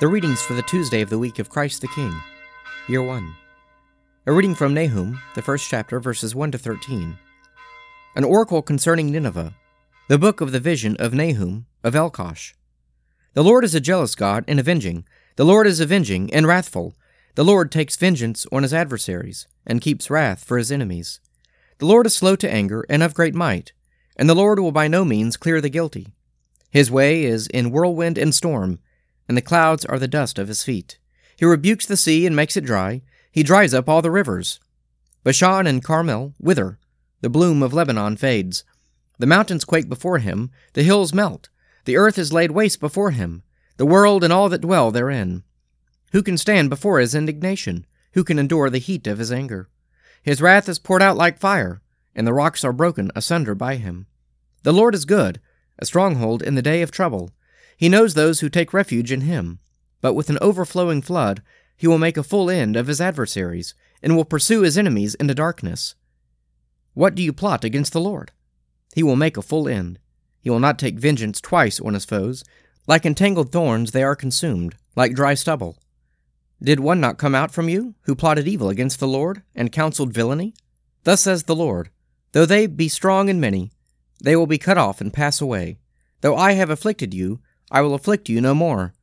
The readings for the Tuesday of the week of Christ the King, Year 1. A reading from Nahum, the first chapter, verses 1 to 13. An oracle concerning Nineveh, the book of the vision of Nahum of Elkosh. The Lord is a jealous God and avenging. The Lord is avenging and wrathful. The Lord takes vengeance on his adversaries, and keeps wrath for his enemies. The Lord is slow to anger and of great might, and the Lord will by no means clear the guilty. His way is in whirlwind and storm and the clouds are the dust of his feet. He rebukes the sea and makes it dry. He dries up all the rivers. Bashan and Carmel wither. The bloom of Lebanon fades. The mountains quake before him. The hills melt. The earth is laid waste before him. The world and all that dwell therein. Who can stand before his indignation? Who can endure the heat of his anger? His wrath is poured out like fire, and the rocks are broken asunder by him. The Lord is good, a stronghold in the day of trouble. He knows those who take refuge in him. But with an overflowing flood, he will make a full end of his adversaries, and will pursue his enemies into darkness. What do you plot against the Lord? He will make a full end. He will not take vengeance twice on his foes. Like entangled thorns, they are consumed, like dry stubble. Did one not come out from you, who plotted evil against the Lord, and counseled villainy? Thus says the Lord Though they be strong and many, they will be cut off and pass away. Though I have afflicted you, I will afflict you no more.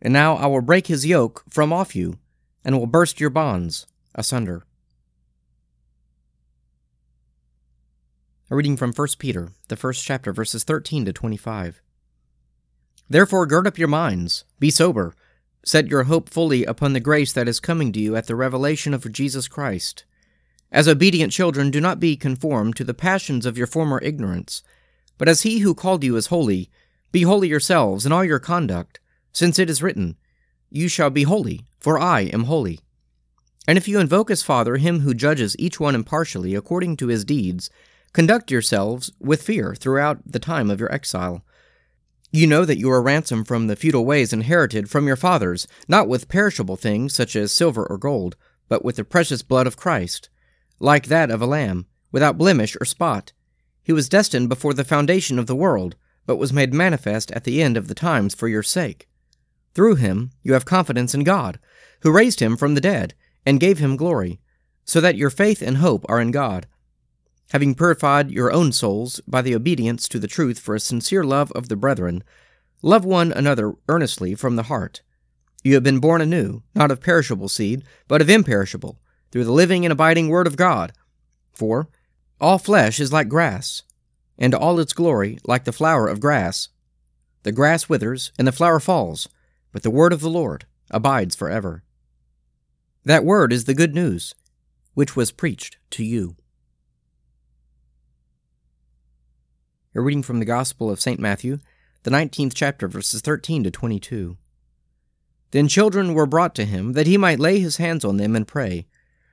And now I will break his yoke from off you, and will burst your bonds asunder. A reading from 1 Peter, the first chapter, verses 13 to 25. Therefore, gird up your minds, be sober, set your hope fully upon the grace that is coming to you at the revelation of Jesus Christ. As obedient children, do not be conformed to the passions of your former ignorance, but as he who called you is holy, be holy yourselves in all your conduct, since it is written, You shall be holy, for I am holy. And if you invoke as Father him who judges each one impartially according to his deeds, conduct yourselves with fear throughout the time of your exile. You know that you are ransomed from the futile ways inherited from your fathers, not with perishable things such as silver or gold, but with the precious blood of Christ, like that of a lamb, without blemish or spot. He was destined before the foundation of the world but was made manifest at the end of the times for your sake. Through him you have confidence in God, who raised him from the dead and gave him glory, so that your faith and hope are in God. Having purified your own souls by the obedience to the truth for a sincere love of the brethren, love one another earnestly from the heart. You have been born anew, not of perishable seed, but of imperishable, through the living and abiding Word of God. For all flesh is like grass and all its glory like the flower of grass. The grass withers, and the flower falls, but the word of the Lord abides forever. That word is the good news, which was preached to you. A reading from the Gospel of St. Matthew, the 19th chapter, verses 13 to 22. Then children were brought to him, that he might lay his hands on them and pray.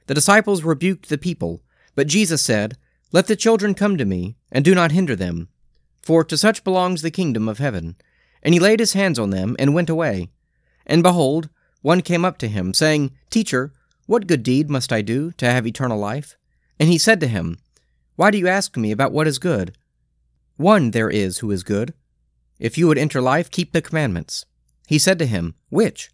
The disciples rebuked the people, but Jesus said, let the children come to me, and do not hinder them, for to such belongs the kingdom of heaven. And he laid his hands on them, and went away. And behold, one came up to him, saying, Teacher, what good deed must I do to have eternal life? And he said to him, Why do you ask me about what is good? One there is who is good. If you would enter life, keep the commandments. He said to him, Which?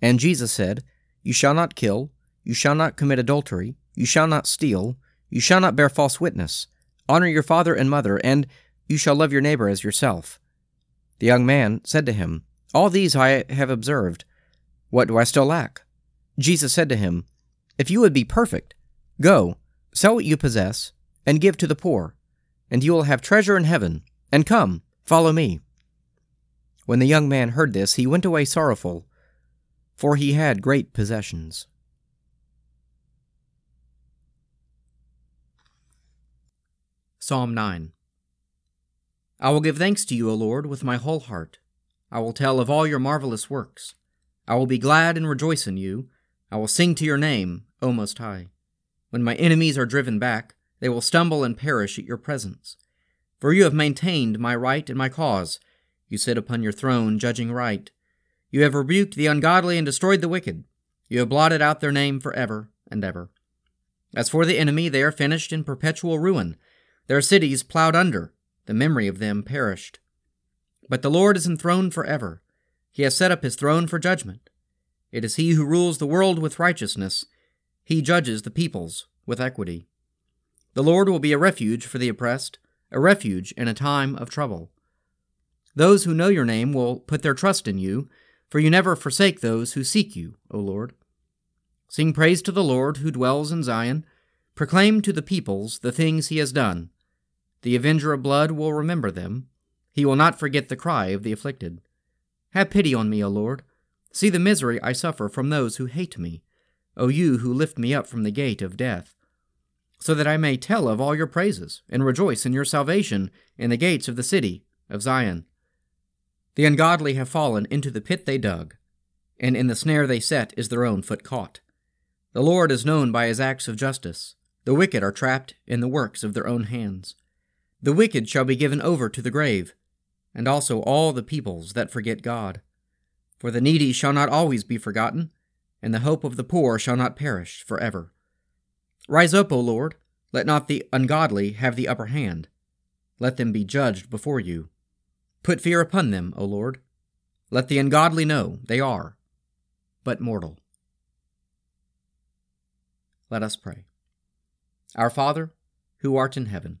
And Jesus said, You shall not kill, you shall not commit adultery, you shall not steal, you shall not bear false witness. Honor your father and mother, and you shall love your neighbor as yourself. The young man said to him, All these I have observed. What do I still lack? Jesus said to him, If you would be perfect, go, sell what you possess, and give to the poor, and you will have treasure in heaven. And come, follow me. When the young man heard this, he went away sorrowful, for he had great possessions. Psalm 9 I will give thanks to you, O Lord, with my whole heart. I will tell of all your marvelous works. I will be glad and rejoice in you. I will sing to your name, O Most High. When my enemies are driven back, they will stumble and perish at your presence. For you have maintained my right and my cause. You sit upon your throne, judging right. You have rebuked the ungodly and destroyed the wicked. You have blotted out their name for ever and ever. As for the enemy, they are finished in perpetual ruin. Their cities plowed under, the memory of them perished. But the Lord is enthroned forever. He has set up his throne for judgment. It is he who rules the world with righteousness. He judges the peoples with equity. The Lord will be a refuge for the oppressed, a refuge in a time of trouble. Those who know your name will put their trust in you, for you never forsake those who seek you, O Lord. Sing praise to the Lord who dwells in Zion. Proclaim to the peoples the things he has done. The avenger of blood will remember them. He will not forget the cry of the afflicted. Have pity on me, O Lord. See the misery I suffer from those who hate me, O you who lift me up from the gate of death, so that I may tell of all your praises and rejoice in your salvation in the gates of the city of Zion. The ungodly have fallen into the pit they dug, and in the snare they set is their own foot caught. The Lord is known by his acts of justice. The wicked are trapped in the works of their own hands. The wicked shall be given over to the grave, and also all the peoples that forget God. For the needy shall not always be forgotten, and the hope of the poor shall not perish for ever. Rise up, O Lord, let not the ungodly have the upper hand. Let them be judged before you. Put fear upon them, O Lord. Let the ungodly know they are but mortal. Let us pray. Our Father, who art in heaven,